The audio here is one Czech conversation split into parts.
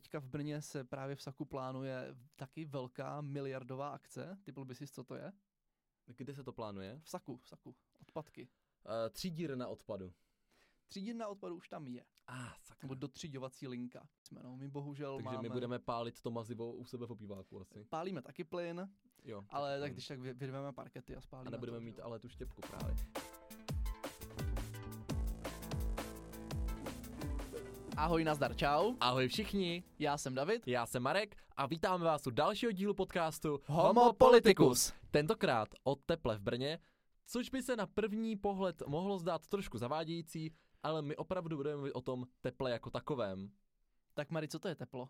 teďka v Brně se právě v Saku plánuje taky velká miliardová akce. Typl by si, co to je? Kde se to plánuje? V Saku, v Saku. Odpadky. Uh, třídírna odpadu. Třídírna odpadu už tam je. Ah, sakra. Nebo dotřiďovací linka. Jsme, no, my bohužel Takže máme... my budeme pálit to mazivo u sebe v opíváku asi. Pálíme taky plyn, Jo. ale tak mm. když tak vy- vyrveme parkety a spálíme A nebudeme to, mít jo. ale tu štěpku právě. Ahoj, nazdar, čau. Ahoj všichni, Já jsem David. já jsem Marek a vítáme vás u dalšího dílu podcastu Homo Politicus. Tentokrát o teple v Brně, což by se na první pohled mohlo zdát trošku zavádějící, ale my opravdu budeme mluvit o tom teple jako takovém. Tak Mari, co to je teplo?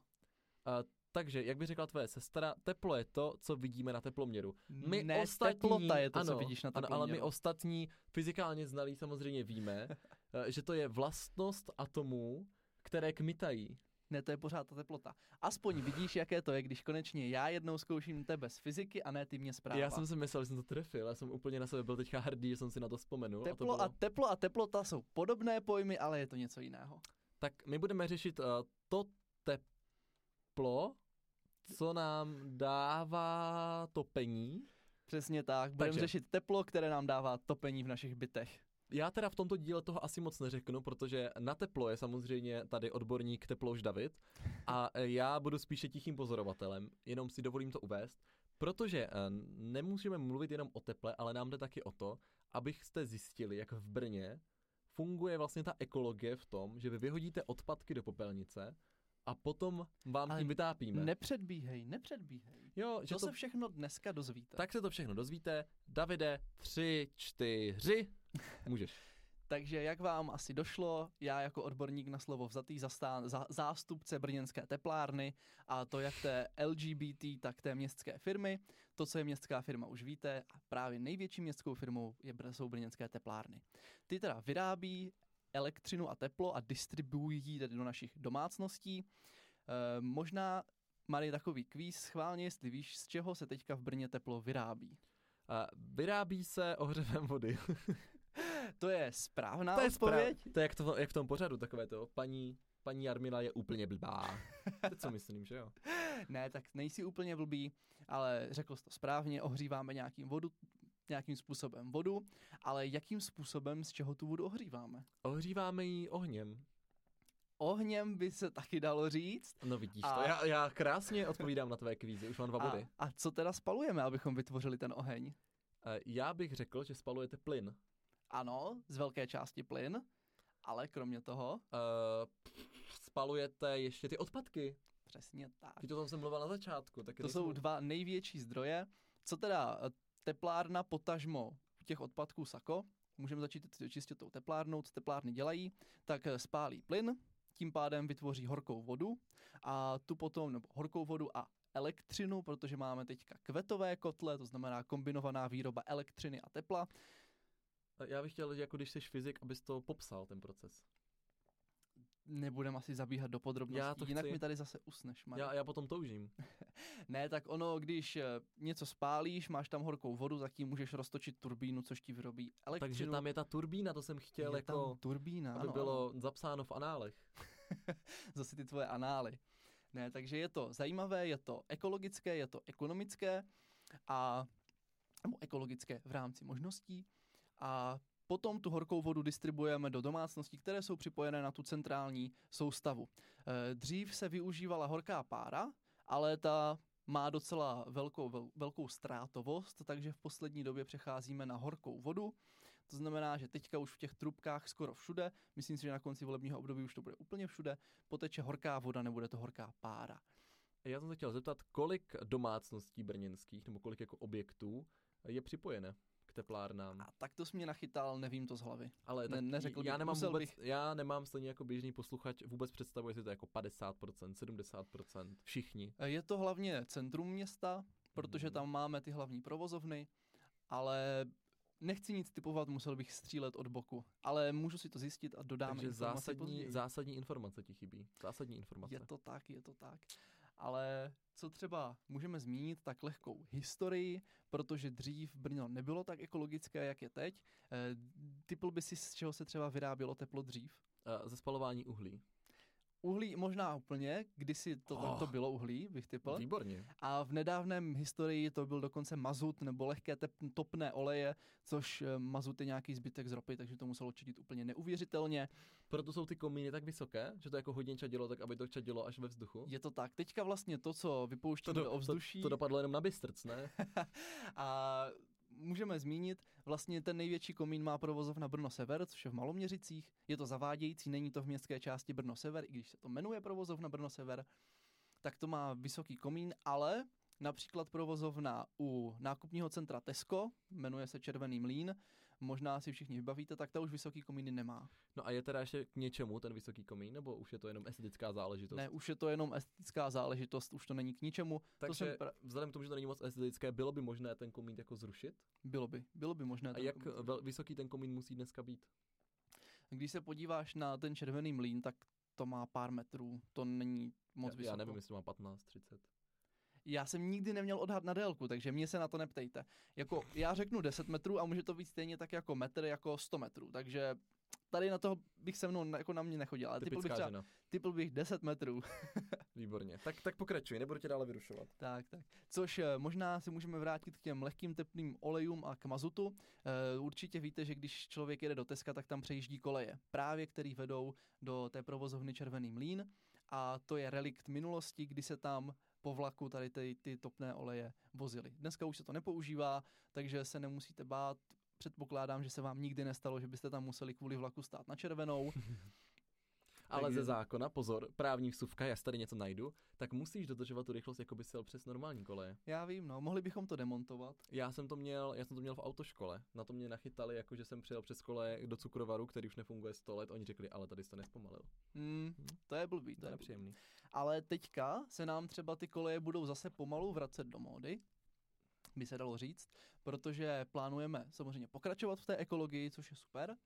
Takže, jak by řekla tvoje sestra, teplo je to, co vidíme na teploměru. My ne, ostatní, teplota je to, ano, co vidíš na ano, teploměru. ale my ostatní fyzikálně znalí samozřejmě víme, že to je vlastnost atomů, které kmitají. Ne, to je pořád ta teplota. Aspoň vidíš, jaké to je, když konečně já jednou zkouším tebe z fyziky a ne ty mě zpráva. Já jsem si myslel, že jsem to trefil, já jsem úplně na sebe byl teďka hrdý, že jsem si na to vzpomenul. Teplo a, to a, bylo... teplo a teplota jsou podobné pojmy, ale je to něco jiného. Tak my budeme řešit uh, to teplo, co nám dává topení. Přesně tak. Budeme Takže- řešit teplo, které nám dává topení v našich bytech. Já teda v tomto díle toho asi moc neřeknu, protože na teplo je samozřejmě tady odborník Teplouš David a eh, já budu spíše tichým pozorovatelem, jenom si dovolím to uvést, protože eh, nemůžeme mluvit jenom o teple, ale nám jde taky o to, abyste zjistili, jak v Brně funguje vlastně ta ekologie v tom, že vy vyhodíte odpadky do popelnice a potom vám Ale tím vytápíme. Nepředbíhej, nepředbíhej. jo, že To to, se všechno dneska dozvíte. tak se to všechno dozvíte. Davide, tři, čtyři, můžeš. Takže jak vám asi došlo, já jako odborník na slovo vzatý zastán, za, zástupce brněnské teplárny a to jak té LGBT, tak té městské firmy. To, co je městská firma, už víte a právě největší městskou firmou je, jsou brněnské teplárny. Ty teda vyrábí elektřinu a teplo a distribuují ji tedy do našich domácností. E, možná, Mari, takový kvíz schválně, jestli víš, z čeho se teďka v Brně teplo vyrábí. A vyrábí se ohřevem vody. To je správná to je odpověď. Správ, to je jak, to jak v tom pořadu, takové to, paní, paní Jarmila je úplně blbá. To co myslím, že jo? Ne, tak nejsi úplně blbý, ale řekl jsi to správně, ohříváme nějakým vodu, nějakým způsobem vodu, ale jakým způsobem, z čeho tu vodu ohříváme? Ohříváme ji ohněm. Ohněm by se taky dalo říct. No vidíš A- to, já, já krásně odpovídám na tvé kvízy, už mám dva A, body. a co teda spalujeme, abychom vytvořili ten oheň? Eh, Já bych řekl, že spalujete plyn. Ano, z velké části plyn, ale kromě toho, Uh, spalujete ještě ty odpadky. přesně tak. Ty to tam jsem mluvil na začátku. Tak To jsou dva největší zdroje. Co teda eh, teplárna potažmo těch odpadků Sako, můžeme začít čistě tou teplárnou, co teplárny dělají, tak eh, spálí plyn, tím pádem vytvoří horkou vodu a tu potom, nebo horkou vodu a elektřinu, protože máme teďka kvetové kotle, to znamená kombinovaná výroba elektřiny a tepla. Já bych chtěl, jako když jsi fyzik, abys to popsal, ten proces. Nebudeme asi zabíhat do podrobností, Já to jinak chci. mi tady zase usneš. Marek. Já, já potom toužím. Ne, tak ono, když eh, něco spálíš, máš tam horkou vodu, tak tím můžeš roztočit turbínu, což ti vyrobí elektřinu. Takže tam je ta turbína, to jsem chtěl je jako, tam turbína, aby ano, bylo zapsáno v análech. ano. Zase ty tvoje anály. Ne, takže je to zajímavé, je to ekologické, je to ekonomické a nebo ekologické v rámci možností a potom tu horkou vodu distribuujeme do domácností, které jsou připojené na tu centrální soustavu. Eh, Dřív se využívala horká pára, ale ta má docela velkou, vel, velkou ztrátovost, takže v poslední době přecházíme na horkou vodu. To znamená, že teďka už v těch trubkách skoro všude, myslím si, že na konci volebního období už to bude úplně všude, poteče horká voda, nebude to horká pára. Já jsem se chtěl zeptat, kolik domácností brněnských, nebo kolik jako objektů je připojené k teplárnám. A tak to jsi mě nachytal, nevím to z hlavy. Ale ne- neřekl já nemám vůbec, bych. já nemám stejně jako běžný posluchač vůbec představu, jestli to je jako 50%, 70%, všichni. Eh, Je to hlavně centrum města, protože Mhm. tam máme ty hlavní provozovny, ale nechci nic typovat, musel bych střílet od boku. Ale můžu si to zjistit a dodám Takže informace zásadní, později. zásadní informace ti chybí. Zásadní informace. Je to tak, je to tak. Ale co třeba můžeme zmínit, tak lehkou historii, protože dřív Brno nebylo tak ekologické, jak je teď. Eh, Typl by si, z čeho se třeba vyrábělo teplo dřív? Uh, ze spalování uhlí. Uhlí možná úplně, kdysi to, Oh. to bylo uhlí, bych typl. Výborně. A v nedávném historii to byl dokonce mazut nebo lehké tep, topné oleje, což eh, mazut je nějaký zbytek z ropy, takže to muselo čidit úplně neuvěřitelně. Proto jsou ty komíny tak vysoké, že to jako hodně čadilo, tak aby to čadilo až ve vzduchu. Je to tak. Teďka vlastně to, co vypouštíme to, do ovzduší to, to dopadlo jenom na Bystrc, ne? a můžeme zmínit, vlastně ten největší komín má provozovna Brno Sever, což je v Maloměřicích. Je to zavádějící, není to v městské části Brno Sever, i když se to jmenuje provozovna Brno Sever, tak to má vysoký komín, ale například provozovna u nákupního centra Tesco, jmenuje se Červený mlín, možná si všichni vybavíte, tak ta už vysoký komíny nemá. No a je teda ještě k něčemu ten vysoký komín, nebo už je to jenom estetická záležitost? Ne, už je to jenom estetická záležitost, už to není k ničemu. to Takže jsem pra- vzhledem k tomu, že to není moc estetické, bylo by možné ten komín jako zrušit? Bylo by, bylo by možné. A ten jak komín vysoký ten komín musí dneska být? Když se podíváš na ten červený mlín, tak to má pár metrů, to není moc já, vysoko. já nevím, jestli to má 15, 30. Já jsem nikdy neměl odhad na délku, takže mě se na to neptejte. Jako, já řeknu 10 metrů a může to být stejně tak jako metr, jako 100 metrů, takže tady na toho bych se mnou jako na mě nechodil, ale typl bych, třeba, žena. typl bych 10 metrů. Výborně. Tak, tak pokračuj, nebudu tě dále vyrušovat. tak, tak. Což eh, možná si můžeme vrátit k těm lehkým teplým olejům a k mazutu. E, určitě víte, že když člověk jede do Teska, tak tam přejíždí koleje, právě který vedou do té provozovny Červený mlín a to je relikt minulosti, kdy se tam po vlaku tady ty, ty topné oleje vozily. Dneska už se to nepoužívá, takže se nemusíte bát. Předpokládám, že se vám nikdy nestalo, že byste tam museli kvůli vlaku stát na červenou. Ale Takže- ze zákona, pozor, právní vsuvka, já tady něco najdu, tak musíš dodržovat tu rychlost, jako by si jel přes normální koleje. Já vím, no, mohli bychom to demontovat. Já jsem to měl, já jsem to měl v autoškole. Na to mě nachytali, jako že jsem přijel přes koleje do cukrovaru, který už nefunguje 100 let. Oni řekli, ale tady jsi to nespomalil. Hmm, to je blbý, To to je blbý. nepříjemný. Ale teďka se nám třeba ty koleje budou zase pomalu vracet do módy, by se dalo říct, protože plánujeme samozřejmě pokračovat v té ekologii, což je super.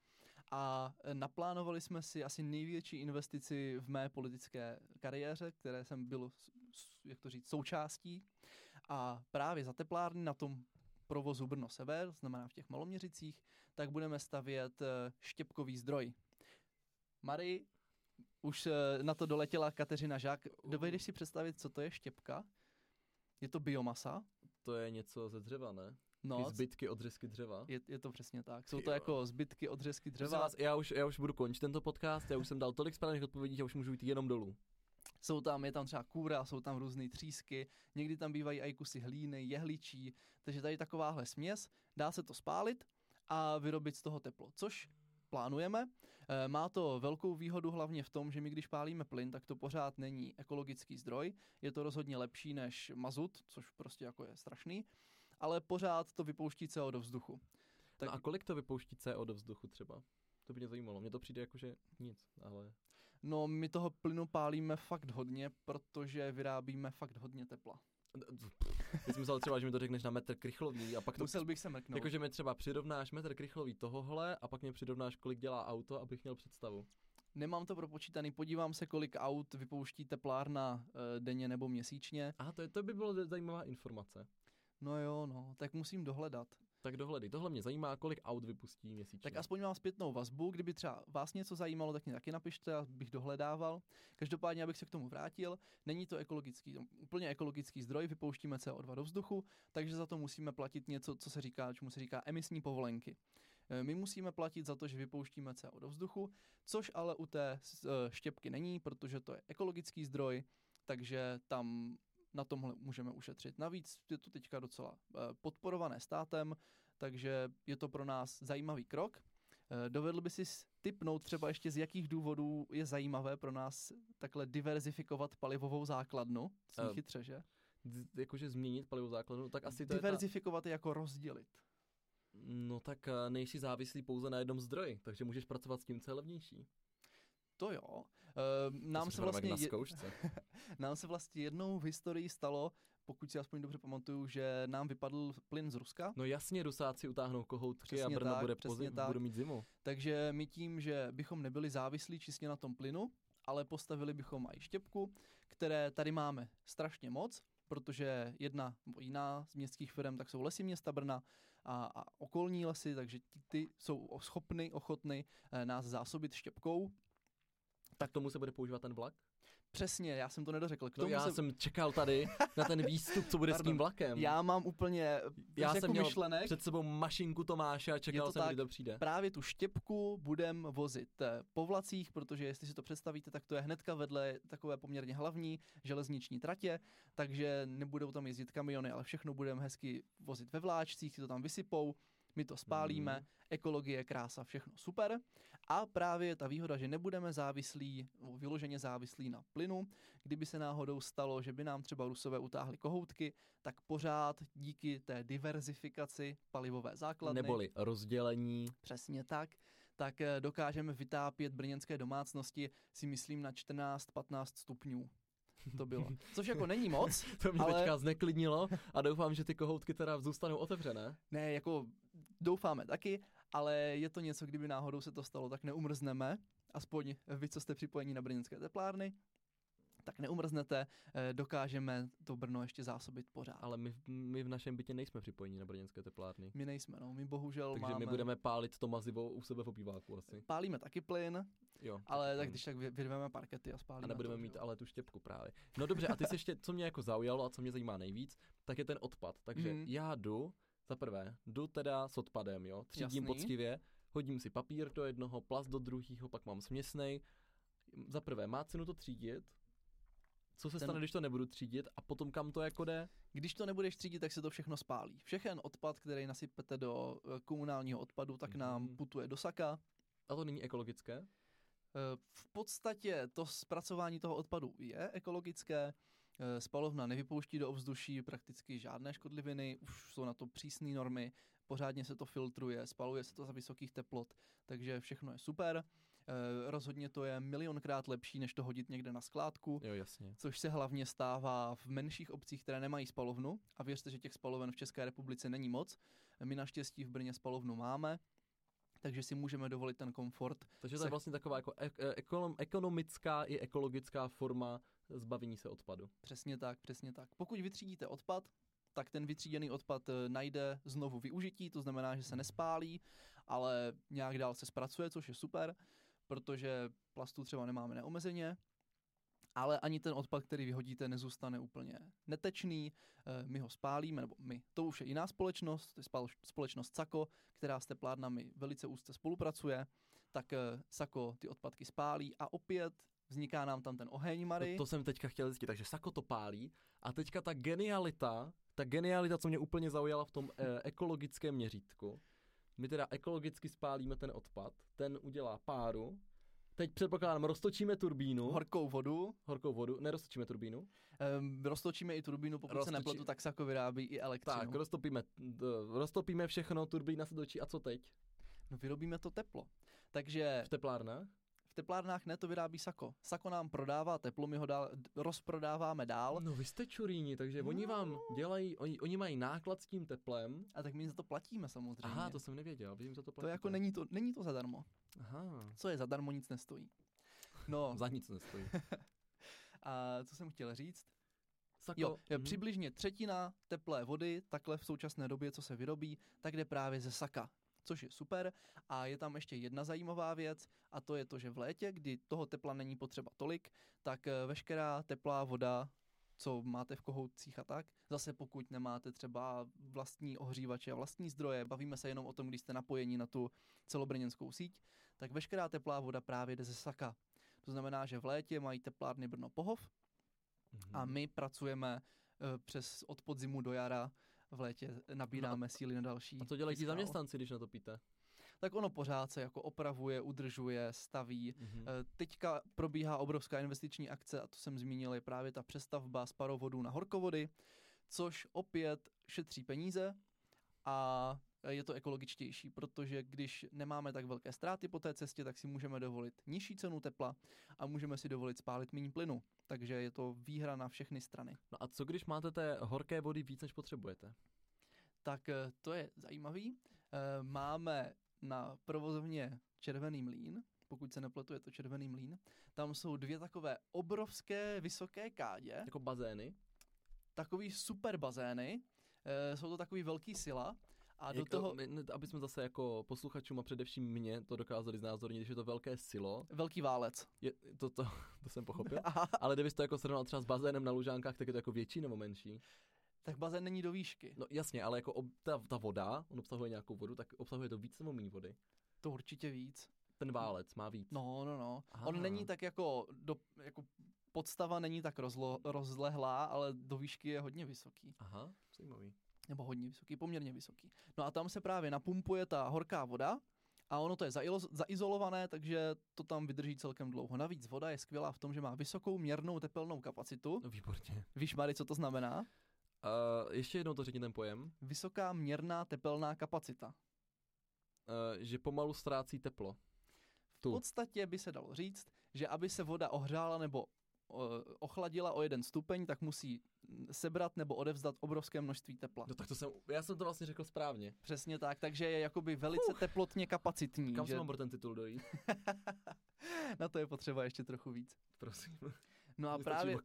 A naplánovali jsme si asi největší investici v mé politické kariéře, které jsem byl, jak to říct, součástí. A právě za teplárny na tom provozu Brno Sever, znamená v těch maloměřicích, tak budeme stavět e, štěpkový zdroj. Mary, už e, na to doletěla Kateřina Žák. Dovedeš si představit, co to je štěpka? Je to biomasa? To je něco ze dřeva, ne? No, No, zbytky odřezky dřeva. je, je to přesně tak. Jsou Ty to jo. jako zbytky odřezky dřeva. Vás, já, už, já už budu končit tento podcast, já už jsem dal tolik správných odpovědí, že už můžu jít jenom dolů. Jsou tam, je tam třeba kůra, jsou tam různé třísky, někdy tam bývají i kusy hlíny, jehličí, takže tady takováhle směs, dá se to spálit a vyrobit z toho teplo, což plánujeme. E, Má to velkou výhodu hlavně v tom, že my když pálíme plyn, tak to pořád není ekologický zdroj, je to rozhodně lepší než mazut, což prostě jako je strašný, ale pořád to vypouští CO do vzduchu. Tak... No a kolik to vypouští CO do vzduchu třeba? To by mě zajímalo. Mně to přijde jako, že nic, ale... No, my toho plynu pálíme fakt hodně, protože vyrábíme fakt hodně tepla. Ty jsi myslel třeba, že mi to řekneš na metr krychlový a pak to... Musel bych se mrknout. Jakože mi třeba přirovnáš metr krychlový tohohle a pak mě přirovnáš, kolik dělá auto, abych měl představu. Nemám to propočítaný, podívám se, kolik aut vypouští teplárna e, denně nebo měsíčně. Aha, to, je, to by bylo zajímavá informace. No jo, no, tak musím dohledat. Tak dohledej, tohle mě zajímá, kolik aut vypustí měsíčně. Tak aspoň mám zpětnou vazbu, kdyby třeba vás něco zajímalo, tak mě taky napište, abych dohledával. Každopádně, abych se k tomu vrátil, není to ekologický, úplně ekologický zdroj, vypouštíme CO2 do vzduchu, takže za to musíme platit něco, co se říká, čemu se říká emisní povolenky. E, My musíme platit za to, že vypouštíme CO do vzduchu, což ale u té e, štěpky není, protože to je ekologický zdroj, takže tam na tomhle můžeme ušetřit. Navíc je to teďka docela eh, podporované státem, takže je to pro nás zajímavý krok. Eh, Dovedl by si typnout třeba ještě z jakých důvodů je zajímavé pro nás takhle diverzifikovat palivovou základnu? Jsem Eh, chytře, že? D- jakože změnit palivovou základnu, tak asi to je ta... Diverzifikovat je jako rozdělit. No tak nejsi závislý pouze na jednom zdroji, takže můžeš pracovat s tím, co je levnější. To jo. Eh, Nám To se, vlastně na zkoušce. nám se vlastně jednou v historii stalo, pokud si aspoň dobře pamatuju, že nám vypadl plyn z Ruska. No jasně, rusáci utáhnou kohoutky a Přesně Brno tak, bude přesně pozi- tak. budu mít zimu. Takže my tím, že bychom nebyli závislí čistě na tom plynu, ale postavili bychom i štěpku, které tady máme strašně moc, protože jedna nebo jiná z městských firm, tak jsou lesy města Brna a, a okolní lesy, takže ty, ty jsou schopny, ochotny eh, nás zásobit štěpkou. Tak tomu se bude používat ten vlak? Přesně, já jsem to nedořekl. K No tomu já se... jsem čekal tady na ten výstup, co bude s tím Pardon. vlakem. Já mám úplně Já jako jsem měl myšlenek. před sebou mašinku Tomáše a čekal to jsem, tak. kdy to přijde. Právě tu štěpku budem vozit eh, po vlacích, protože jestli si to představíte, tak to je hnedka vedle takové poměrně hlavní železniční tratě, takže nebudou tam jezdit kamiony, ale všechno budeme hezky vozit ve vláčcích, si to tam vysypou, my to spálíme, Mhm. ekologie, krása, všechno super. A právě je ta výhoda, že nebudeme závislí, nebo vyloženě závislí na plynu. Kdyby se náhodou stalo, že by nám třeba Rusové utáhli kohoutky, tak pořád díky té diverzifikaci palivové základny, Neboli rozdělení. přesně tak, tak eh, dokážeme vytápět brněnské domácnosti, si myslím, na 14-15 stupňů. To bylo. Což jako není moc, To mě Ale- teďka zneklidnilo a doufám, že ty kohoutky teda zůstanou otevřené. ne, jako doufáme taky, ale je to něco, kdyby náhodou se to stalo, tak neumrzneme, aspoň vy, co jste připojení na brněnské teplárny, tak neumrznete, eh, dokážeme to Brno ještě zásobit pořád. Ale my, my v našem bytě nejsme připojení na brněnské teplárny. My nejsme, no, my bohužel Takže máme... my budeme pálit to mazivo u sebe v obýváku asi. Pálíme taky plyn, Jo. ale tak Mm. když tak vy- vyrveme parkety a spálíme A nebudeme to, mít jo. ale tu štěpku právě. No dobře, a ty se ještě, co mě jako zaujalo a co mě zajímá nejvíc, tak je ten odpad. Takže Mhm. já jdu, za prvé, jdu teda s odpadem, jo, třídím Jasný. poctivě, hodím si papír do jednoho, plast do druhého, pak mám směsnej. Za prvé, má cenu to třídit, co se Ten- stane, když to nebudu třídit a potom kam to jako jde? Když to nebudeš třídit, tak se to všechno spálí. Všechen odpad, který nasypete do eh, komunálního odpadu, tak nám Mhm. putuje do saka. A to není ekologické? Eh, V podstatě to zpracování toho odpadu je ekologické. Eh, Spalovna nevypouští do ovzduší prakticky žádné škodliviny, už jsou na to přísné normy, pořádně se to filtruje, spaluje se to za vysokých teplot, takže všechno je super. Eh, Rozhodně to je milionkrát lepší, než to hodit někde na skládku. Jo, jasně. což se hlavně stává v menších obcích, které nemají spalovnu. A věřte, že těch spaloven v České republice není moc. My naštěstí v Brně spalovnu máme, takže si můžeme dovolit ten komfort. Takže to je vlastně taková jako ek- ekonom, ekonomická i ekologická forma zbavení se odpadu. Přesně tak, přesně tak. Pokud vytřídíte odpad, tak ten vytříděný odpad eh, najde znovu využití, to znamená, že se nespálí, ale nějak dál se zpracuje, což je super, protože plastů třeba nemáme neomezeně, ale ani ten odpad, který vyhodíte, nezůstane úplně netečný. Eh, My ho spálíme, nebo my. To už je jiná společnost, to je společnost SAKO, která s teplárnami velice úzce spolupracuje. Tak eh, SAKO ty odpadky spálí a opět vzniká nám tam ten oheň, Mary. To, to jsem teďka chtěl zjistit, takže Sako to pálí a teďka ta genialita, ta genialita, co mě úplně zaujala v tom e, ekologickém měřítku, my teda ekologicky spálíme ten odpad, ten udělá páru, teď předpokládám, roztočíme turbínu, Hor- horkou vodu. horkou vodu, neroztočíme turbínu, Um, roztočíme i turbínu, pokud Roztočí- se nepletu, tak Sako vyrábí i elektřinu. tak, roztopíme, roztopíme všechno, turbína se točí a co teď? No, vyrobíme to teplo. Takže V teplárnách? V teplárnách ne, to vyrábí Sako. Sako nám prodává teplo, my ho dál, rozprodáváme dál. No vy jste čuríni, takže oni vám dělají, oni, oni mají náklad s tím teplem. A tak my za to platíme samozřejmě. Aha, to jsem nevěděl, vy jim za to to platíte. jako není to, není to zadarmo. Aha, Co je zadarmo, nic nestojí. No za nic nestojí. a co jsem chtěl říct? Sako, Jo, je mhm. přibližně třetina teplé vody, takhle v současné době, co se vyrobí, tak jde právě ze Saka. Což je super. A je tam ještě jedna zajímavá věc, a to je to, že v létě, kdy toho tepla není potřeba tolik, tak eh, veškerá teplá voda, co máte v kohoutcích a tak, zase pokud nemáte třeba vlastní ohřívače a vlastní zdroje, bavíme se jenom o tom, když jste napojeni na tu celobrněnskou síť, tak veškerá teplá voda právě jde ze Saka. To znamená, že v létě mají teplárny Brno Pohov, Mhm. a my pracujeme eh, přes od podzimu do jara v létě nabíráme síly na další. A co dělají ti zaměstnanci, když na to píte? Tak ono pořád se jako opravuje, udržuje, staví. Mhm. Eh, Teďka probíhá obrovská investiční akce a to jsem zmínil, je právě ta přestavba z parovodů na horkovody, což opět šetří peníze a je to ekologičtější, protože když nemáme tak velké ztráty po té cestě, tak si můžeme dovolit nižší cenu tepla a můžeme si dovolit spálit méně plynu. Takže je to výhra na všechny strany. No a co když máte té horké vody víc, než potřebujete? Tak eh, to je zajímavý. Eh, Máme na provozovně Červený mlín, pokud se nepletu, je to Červený mlín. Tam jsou dvě takové obrovské vysoké kádě, Jako bazény? takový super bazény, eh, jsou to takový velký sila A do Jak, toho aby jsme zase jako posluchačům a především mě to dokázali znázornit, že je to velké silo, velký válec. je, to, to, to jsem pochopil, ale kdybys to jako srovnal třeba s bazénem na Lužánkách, tak je to jako větší nebo menší? tak bazén není do výšky. No jasně, ale jako ob, ta, ta voda, on obsahuje nějakou vodu, tak obsahuje to víc nebo méně vody? To určitě víc. Ten válec má víc. No, no, no. Aha. On není tak jako, do, jako podstava není tak rozlo, rozlehlá, ale do výšky je hodně vysoký. Aha, zajímavý. Nebo hodně vysoký, poměrně vysoký. No a tam se právě napumpuje ta horká voda a ono to je zaizolované, takže to tam vydrží celkem dlouho. Navíc voda je skvělá v tom, že má vysokou měrnou tepelnou kapacitu. No výborně. Víš, Mary, co to znamená? Uh, ještě jednou to řekni ten pojem, Vysoká měrná tepelná kapacita. uh, že pomalu ztrácí teplo. V Tu. podstatě by se dalo říct, že aby se voda ohřála nebo o, ochladila o jeden stupeň, tak musí sebrat nebo odevzdat obrovské množství tepla. No tak to jsem, já jsem to vlastně řekl správně. Přesně tak, takže je jakoby velice teplotně kapacitní. Kam že mám pro ten titul dojít? na to je potřeba ještě trochu víc. Prosím. No a právě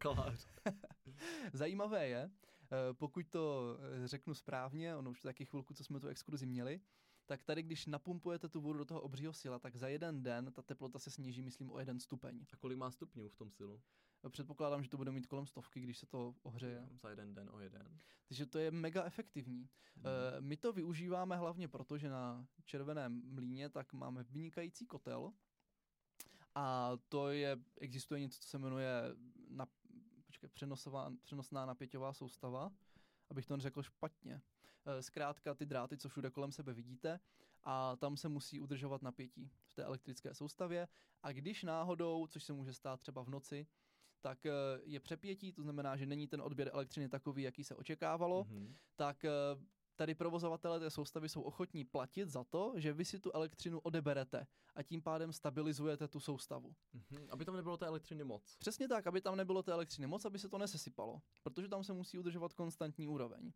zajímavé je, eh, pokud to eh, řeknu správně, ono už taky chvilku, co jsme tu exkluzi měli, tak tady, když napumpujete tu vodu do toho obřího sila, tak za jeden den ta teplota se sníží, myslím, o jeden stupeň. A kolik má stupňů v tom silu? Předpokládám, že to bude mít kolem stovky, když se to ohřeje. Za jeden den o jeden. Takže to je mega efektivní. Eh, My to využíváme hlavně proto, že na Červeném mlíně tak máme vynikající kotel a to je, existuje něco, co se jmenuje na, počkej, přenosová, přenosná napěťová soustava, abych to neřekl špatně. Eh, Zkrátka ty dráty, co všude kolem sebe vidíte, a tam se musí udržovat napětí v té elektrické soustavě a když náhodou, což se může stát třeba v noci, tak eh, je přepětí, to znamená, že není ten odběr elektřiny takový, jaký se očekávalo, Mhm. tak eh, tady provozovatelé té soustavy jsou ochotní platit za to, že vy si tu elektřinu odeberete a tím pádem stabilizujete tu soustavu. Mhm. Aby tam nebylo té elektřiny moc. Přesně tak, aby tam nebylo té elektřiny moc, aby se to nesesypalo, protože tam se musí udržovat konstantní úroveň.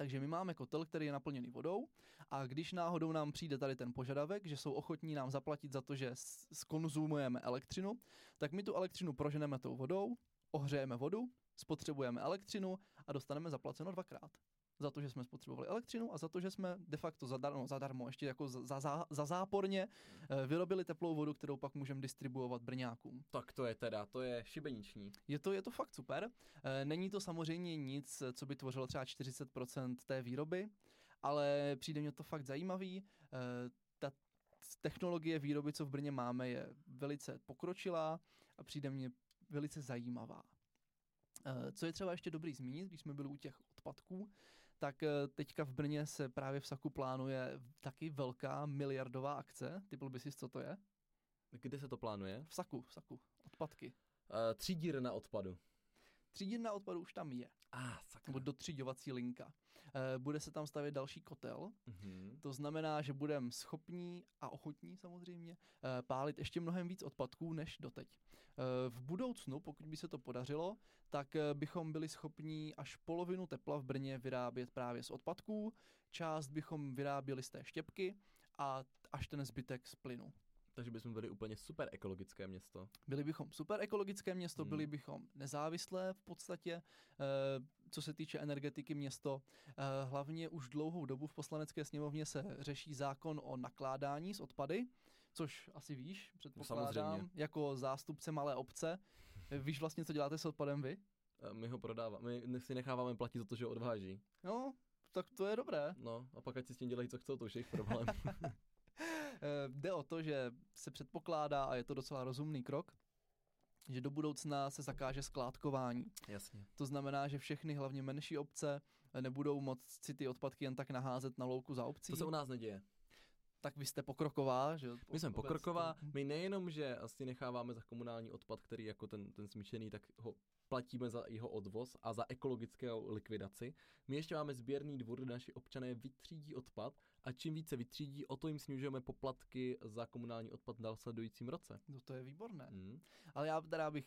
Takže my máme kotel, který je naplněný vodou a když náhodou nám přijde tady ten požadavek, že jsou ochotní nám zaplatit za to, že skonzumujeme elektřinu, tak my tu elektřinu proženeme tou vodou, ohřejeme vodu, spotřebujeme elektřinu a dostaneme zaplaceno dvakrát. Za to, že jsme spotřebovali elektřinu a za to, že jsme de facto zadarmo, zadarmo ještě jako za, za, za záporně eh, vyrobili teplou vodu, kterou pak můžeme distribuovat brňákům. Tak to je teda, to je šibeniční. Je to, je to fakt super. Eh, Není to samozřejmě nic, co by tvořilo třeba 40% té výroby, ale přijde mě to fakt zajímavý. Eh, Ta technologie výroby, co v Brně máme, je velice pokročilá a přijde mě velice zajímavá. Co je třeba ještě dobrý zmínit, když jsme byli u těch odpadků, tak eh, teďka v Brně se právě v Saku plánuje taky velká miliardová akce. Typl by si, co to je? Kde se to plánuje? V Saku, v Saku. Odpadky. Uh, třídírna odpadu. Třídírna odpadu už tam je. Ah, sakra. nebo dotřiďovací linka. Eh, Bude se tam stavět další kotel, Mhm. to znamená, že budeme schopní a ochotní samozřejmě eh, pálit ještě mnohem víc odpadků než doteď. Eh, V budoucnu, pokud by se to podařilo, tak bychom byli schopní až polovinu tepla v Brně vyrábět právě z odpadků, část bychom vyráběli z té štěpky a až ten zbytek z plynu. Takže bychom byli úplně super ekologické město. Byli bychom super ekologické město, Hmm. byli bychom nezávislé v podstatě, eh, co se týče energetiky město. Eh, Hlavně už dlouhou dobu v poslanecké sněmovně se řeší zákon o nakládání s odpady, což asi víš, předpokládám, samozřejmě. jako zástupce malé obce. Eh, Víš vlastně, co děláte s odpadem vy? Uh, my ho prodáváme, my si necháváme platit za to, že ho odváží. No, tak to je dobré. No, a pak ať si s tím dělají, co chcou, to už je jejich problém. Eh, Jde o to, že se předpokládá, a je to docela rozumný krok, že do budoucna se zakáže skládkování. Jasně. To znamená, že všechny hlavně menší obce nebudou moct si ty odpadky jen tak naházet na louku za obcí. To se u nás neděje. Tak vy jste pokroková, že? My jsme pokroková, my nejenom, že asi necháváme za komunální odpad, který jako ten, ten smíšený, tak ho platíme za jeho odvoz a za ekologickou likvidaci. My ještě máme sběrný dvůr, kde naši občané vytřídí odpad a čím více vytřídí, o to jim snižujeme poplatky za komunální odpad v následujícím roce. No to je výborné. Hmm. Ale já teda bych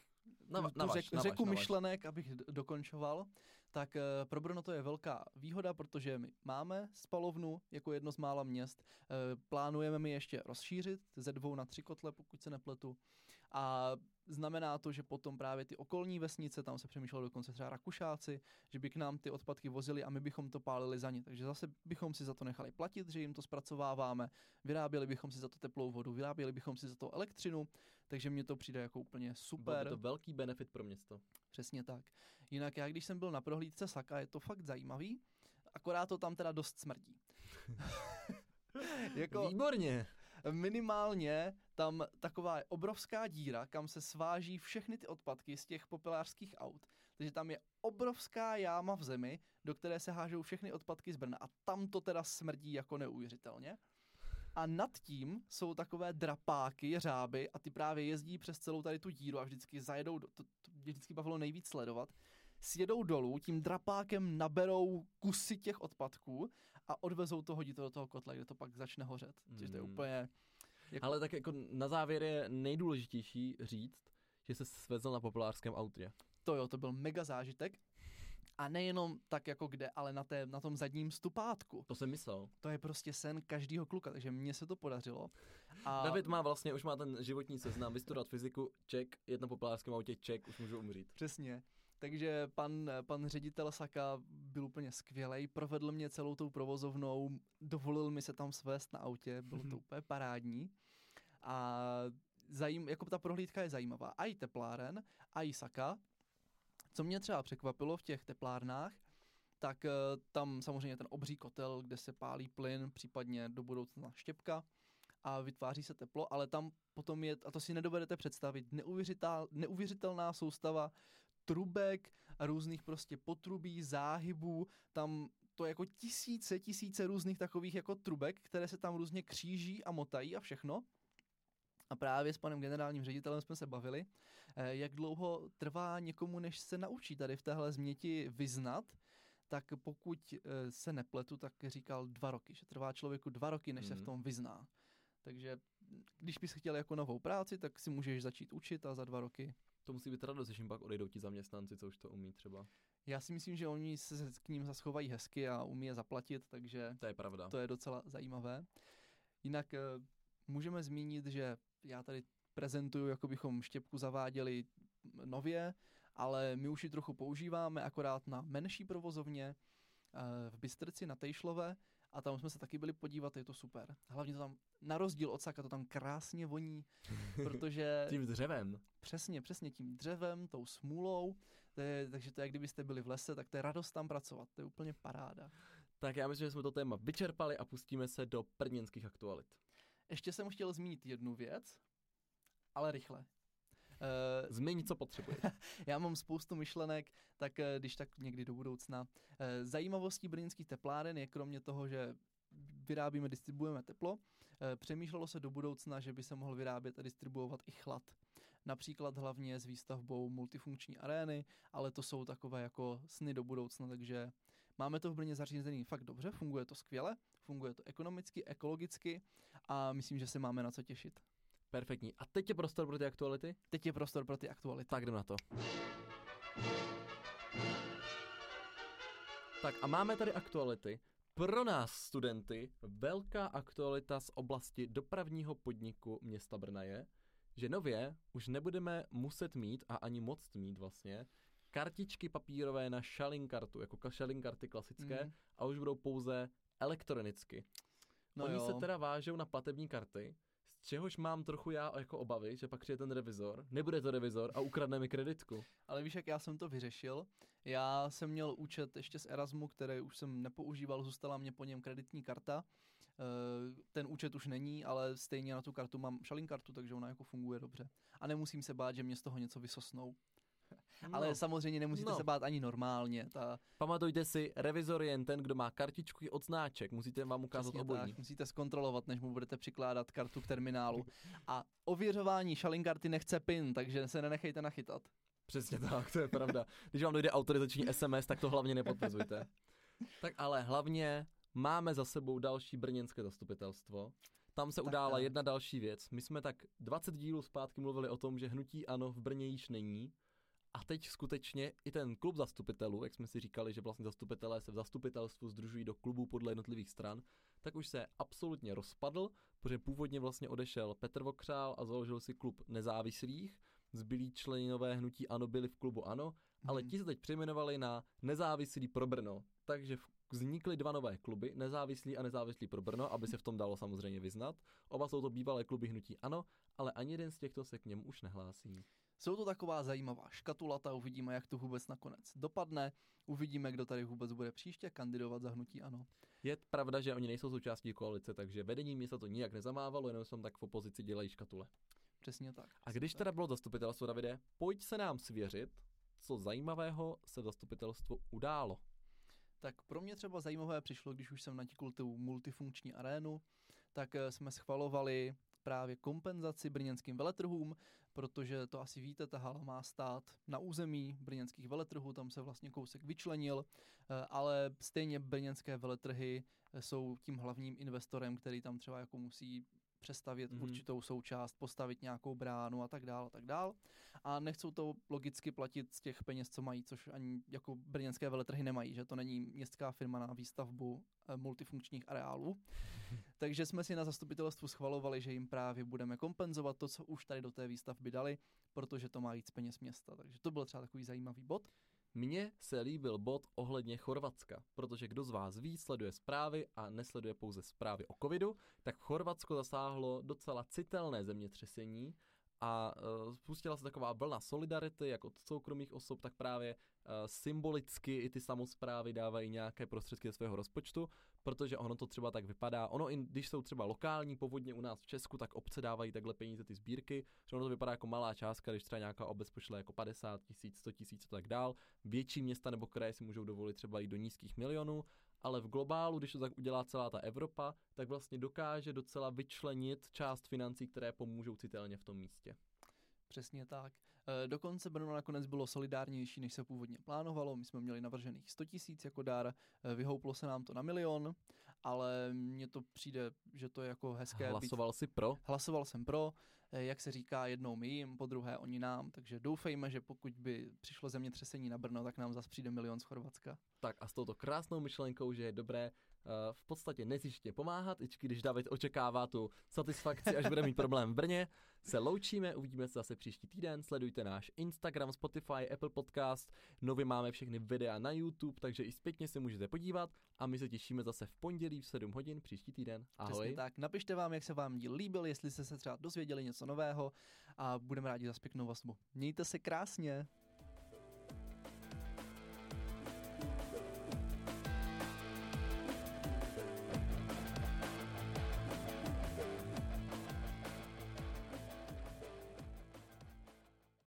Nava- tu navaž, řek, navaž, řeku navaž. myšlenek, abych dokončoval, tak eh, pro Brno to je velká výhoda, protože my máme spalovnu jako jedno z mála měst. Eh, Plánujeme mi ještě rozšířit ze dvou na tři kotle, pokud se nepletu. A znamená to, že potom právě ty okolní vesnice, tam se přemýšlelo dokonce třeba Rakušáci, že by k nám ty odpadky vozili a my bychom to pálili za ně. Takže zase bychom si za to nechali platit, že jim to zpracováváme, vyráběli bychom si za to teplou vodu, vyráběli bychom si za to elektřinu, takže mně to přijde jako úplně Byl super. by to velký benefit pro město. Přesně tak. Jinak já, když jsem byl na prohlídce Saka, je to fakt zajímavý, akorát to tam teda dost smrdí. jako Výborně. Minimálně tam taková je obrovská díra, kam se sváží všechny ty odpadky z těch popelářských aut. Takže tam je obrovská jáma v zemi, do které se hážou všechny odpadky z Brna a tam to teda smrdí jako neuvěřitelně. A nad tím jsou takové drapáky, jeřáby a ty právě jezdí přes celou tady tu díru a vždycky zajedou, do, to, to mě vždycky bavilo nejvíc sledovat, sjedou dolů, tím drapákem naberou kusy těch odpadků a odvezou to, hodí to do toho kotle, kde to pak začne hořet. Takže to je Mm. úplně... Jako- Ale tak jako na závěr je nejdůležitější říct, že se svezl na populářském autě. To jo, to byl mega zážitek. A nejenom tak jako kde, ale na, té, na tom zadním stupátku. To jsem myslel. To je prostě sen každého kluka, takže mně se to podařilo. A David má vlastně, už má ten životní seznam, vystudovat fyziku, ček, jet na populářském autě, ček, už můžu umřít. Přesně. Takže pan, pan ředitel Saka byl úplně skvělý, provedl mě celou tou provozovnou, dovolil mi se tam svést na autě, bylo to úplně parádní. A zajím, jako ta prohlídka je zajímavá. A i tepláren, a i Saka. Co mě třeba překvapilo v těch teplárnách, tak eh, tam samozřejmě ten obří kotel, kde se pálí plyn, případně do budoucna štěpka a vytváří se teplo, ale tam potom je, a to si nedovedete představit, neuvěřitel, neuvěřitelná soustava trubek a různých prostě potrubí, záhybů, tam to je jako tisíce, tisíce různých takových jako trubek, které se tam různě kříží a motají a všechno. A právě s panem generálním ředitelem jsme se bavili, eh, jak dlouho trvá někomu, než se naučí tady v téhle změti vyznat, tak pokud eh, se nepletu, tak říkal dva roky, že trvá člověku dva roky, než se v Mhm. tom vyzná. Takže mm, když bys chtěl jako novou práci, tak si můžeš začít učit a za dva roky. To musí být radost, když jim pak odejdou ti zaměstnanci, co už to umí třeba. Já si myslím, že oni se k ním zaschovají hezky a umí je zaplatit, takže To je pravda. to je docela zajímavé. Jinak eh, můžeme zmínit, že já tady prezentuju, jako bychom štěpku zaváděli nově, ale my už ji trochu používáme, akorát na menší provozovně eh, v Bystrci na Tejšlove a tam jsme se taky byli podívat, je to super. Hlavně to tam, na rozdíl od Saka, to tam krásně voní, protože Tím dřevem. přesně, přesně tím dřevem, tou smůlou, to je, takže to je, jak kdybyste byli v lese, tak to je radost tam pracovat, to je úplně paráda. Tak já myslím, že jsme to téma vyčerpali a pustíme se do prněnských aktualit. Ještě jsem chtěl zmínit jednu věc, ale rychle. Eh, Zmiň, co potřebuješ. já mám spoustu myšlenek, tak eh, když tak někdy do budoucna. Eh, Zajímavostí brněnských tepláren je kromě toho, že vyrábíme, distribuujeme teplo, přemýšlelo se do budoucna, že by se mohl vyrábět a distribuovat i chlad. Například hlavně s výstavbou multifunkční arény, ale to jsou takové jako sny do budoucna, takže máme to v Brně zařízený fakt dobře, funguje to skvěle, funguje to ekonomicky, ekologicky a myslím, že se máme na co těšit. Perfektní. A teď je prostor pro ty aktuality? Teď je prostor pro ty aktuality. Tak jdem na to. Tak a máme tady aktuality. Pro nás studenty velká aktualita z oblasti dopravního podniku města Brna je, že nově už nebudeme muset mít a ani moc mít vlastně kartičky papírové na šalinkartu, jako ka- šalinkarty klasické Mhm. a už budou pouze elektronicky. No Oni jo. se teda vážou na platební karty, čehož mám trochu já jako obavy, že pak přijde ten revizor, nebude to revizor a ukradne mi kreditku. Ale víš, jak já jsem to vyřešil? Já jsem měl účet ještě z Erasmu, který už jsem nepoužíval, zůstala mě po něm kreditní karta. Eh, Ten účet už není, ale stejně na tu kartu mám šalinkartu, takže ona jako funguje dobře. A nemusím se bát, že mě z toho něco vysosnou. No. Ale samozřejmě nemusíte No. se bát ani normálně. Ta, Pamatujte si, revizor je jen ten, kdo má kartičku i odznáček. Musíte vám ukázat přesně obojí. tak, musíte zkontrolovat, než mu budete přikládat kartu k terminálu. A ověřování šalinkarty nechce PIN, takže se nenechejte nachytat. Přesně tak, to je pravda. Když vám dojde autorizační SMS, tak to hlavně nepotvrzujte. tak ale hlavně máme za sebou další brněnské zastupitelstvo. Tam se Tak, udála tak. jedna další věc. My jsme tak 20 dílů zpátky mluvili o tom, že hnutí ano v Brně již není. A teď skutečně i ten klub zastupitelů, jak jsme si říkali, že vlastně zastupitelé se v zastupitelstvu združují do klubů podle jednotlivých stran, tak už se absolutně rozpadl, protože původně vlastně odešel Petr Vokřál a založil si klub nezávislých, zbylí členové hnutí ANO byli v klubu ANO, ale Mhm. ti se teď přejmenovali na nezávislý pro Brno. Takže vznikly dva nové kluby, nezávislý a nezávislý pro Brno, aby se v tom dalo samozřejmě vyznat. Oba jsou to bývalé kluby hnutí ANO, ale ani jeden z těchto se k němu už nehlásí. Jsou to taková zajímavá škatulata, uvidíme, jak to vůbec nakonec dopadne, uvidíme, kdo tady vůbec bude příště kandidovat za hnutí ANO. Je pravda, že oni nejsou součástí koalice, takže vedení města to nijak nezamávalo, jenom jsem tak v opozici dělají škatule. Přesně tak. A když teda bylo zastupitelstvo, Davide, pojď se nám svěřit, co zajímavého se v zastupitelstvu událo. Tak pro mě třeba zajímavé přišlo, když už jsem natikl tu multifunkční arénu, tak eh, jsme schvalovali právě kompenzaci brněnským veletrhům, protože to asi víte, ta hala má stát na území brněnských veletrhů, tam se vlastně kousek vyčlenil, eh, ale stejně brněnské veletrhy eh, jsou tím hlavním investorem, který tam třeba jako musí přestavět Mhm. mm-hmm. určitou součást, postavit nějakou bránu a tak dál a tak dál. A nechcou to logicky platit z těch peněz, co mají, což ani jako brněnské veletrhy nemají, že to není městská firma na výstavbu eh, multifunkčních areálů. Takže jsme si na zastupitelstvu schvalovali, že jim právě budeme kompenzovat to, co už tady do té výstavby dali, protože to má jít z peněz města. Takže to byl třeba takový zajímavý bod. Mně se líbil bod ohledně Chorvatska, protože kdo z vás ví, sleduje zprávy a nesleduje pouze zprávy o covidu, tak Chorvatsko zasáhlo docela citelné zemětřesení a uh, spustila se taková vlna solidarity, jak od soukromých osob, tak právě uh, symbolicky i ty samozprávy dávají nějaké prostředky ze svého rozpočtu, protože ono to třeba tak vypadá. Ono, i když jsou třeba lokální povodně u nás v Česku, tak obce dávají takhle peníze ty sbírky, že ono to vypadá jako malá částka, když třeba nějaká obec pošle jako 50 tisíc, 100 tisíc a tak dál. Větší města nebo kraje si můžou dovolit třeba i do nízkých milionů, ale v globálu, když to tak udělá celá ta Evropa, tak vlastně dokáže docela vyčlenit část financí, které pomůžou citelně v tom místě. Přesně tak. E, Dokonce Brno nakonec bylo solidárnější, než se původně plánovalo. My jsme měli navržených 100 tisíc jako dar, e, vyhouplo se nám to na milion, ale mně to přijde, že to je jako hezké. být- Hlasoval si pro? Hlasoval jsem pro, eh, jak se říká, jednou my jim, po druhé oni nám, takže doufejme, že pokud by přišlo zemětřesení na Brno, tak nám zase přijde milion z Chorvatska. Tak a s touto krásnou myšlenkou, že je dobré v podstatě nezištně pomáhat, i když David očekává tu satisfakci, až bude mít problém v Brně, se loučíme, uvidíme se zase příští týden, sledujte náš Instagram, Spotify, Apple Podcast, nově máme všechny videa na YouTube, takže i zpětně se můžete podívat a my se těšíme zase v pondělí v 7 hodin příští týden. Ahoj. Přesně tak. Napište vám, jak se vám díl líbil, jestli jste se třeba dozvěděli něco nového a budeme rádi za pěknou vazbu. Mějte se krásně.